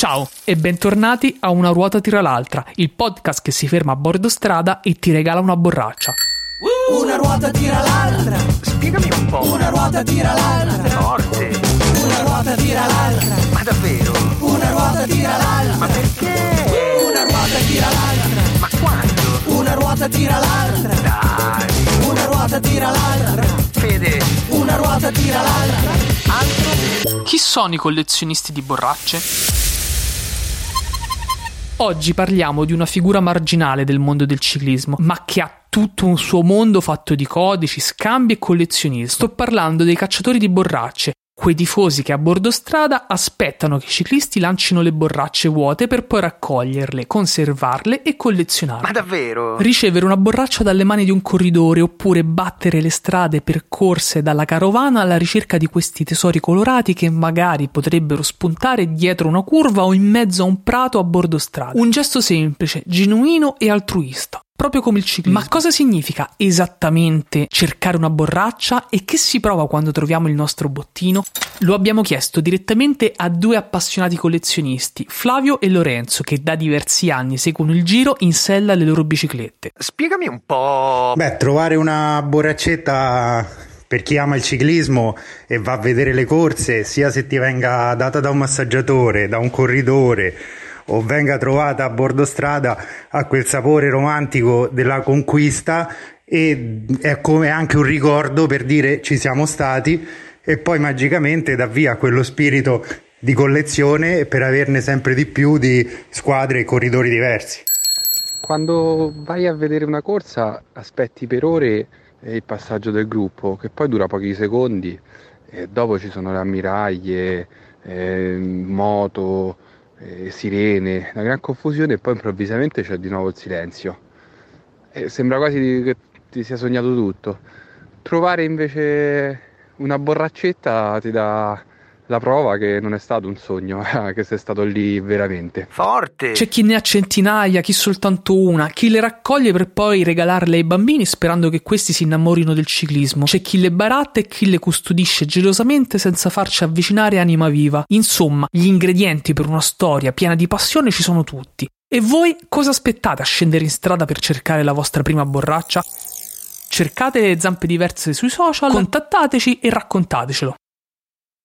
Ciao e bentornati a Una ruota tira l'altra, il podcast che si ferma a bordo strada e ti regala una borraccia. Una ruota tira l'altra, Spiegami un po'. una ruota tira l'altra, Forte. una ruota tira l'altra, Ma davvero? una ruota tira l'altra, Ma perché? una ruota tira l'altra, Ma quando? una ruota tira l'altra, Dai. una ruota tira l'altra, Fede. una ruota tira l'altra. Altro? Chi sono i collezionisti di borracce? Oggi parliamo di una figura marginale del mondo del ciclismo, ma che ha tutto un suo mondo fatto di codici, scambi e collezionismo. Sto parlando dei cacciatori di borracce, quei tifosi che a bordo strada aspettano che i ciclisti lancino le borracce vuote per poi raccoglierle, conservarle e collezionarle. Ma davvero? Ricevere una borraccia dalle mani di un corridore oppure battere le strade percorse dalla carovana alla ricerca di questi tesori colorati che magari potrebbero spuntare dietro una curva o in mezzo a un prato a bordo strada. Un gesto semplice, genuino e altruista. Proprio come il ciclismo. Ma cosa significa esattamente cercare una borraccia e che si prova quando troviamo il nostro bottino? Lo abbiamo chiesto direttamente a due appassionati collezionisti, Flavio e Lorenzo, che da diversi anni seguono il giro in sella alle loro biciclette. Spiegami un po'. Beh, trovare una borraccetta per chi ama il ciclismo e va a vedere le corse, sia se ti venga data da un massaggiatore, da un corridore o venga trovata a bordo strada, ha quel sapore romantico della conquista e è come anche un ricordo per dire ci siamo stati e poi magicamente dà via quello spirito di collezione per averne sempre di più di squadre e corridori diversi. Quando vai a vedere una corsa aspetti per ore il passaggio del gruppo, che poi dura pochi secondi, e dopo ci sono ammiraglie, eh, moto, eh, sirene, una gran confusione e poi improvvisamente c'è di nuovo il silenzio. E sembra quasi che ti sia sognato tutto. Trovare invece una borraccetta ti dà la prova che non è stato un sogno, che sei stato lì veramente. Forte. C'è chi ne ha centinaia, chi soltanto una, chi le raccoglie per poi regalarle ai bambini sperando che questi si innamorino del ciclismo. C'è chi le baratta e chi le custodisce gelosamente senza farci avvicinare anima viva. Insomma, gli ingredienti per una storia piena di passione ci sono tutti. E voi cosa aspettate a scendere in strada per cercare la vostra prima borraccia? Cercate zampe diverse sui social, contattateci e raccontatecelo.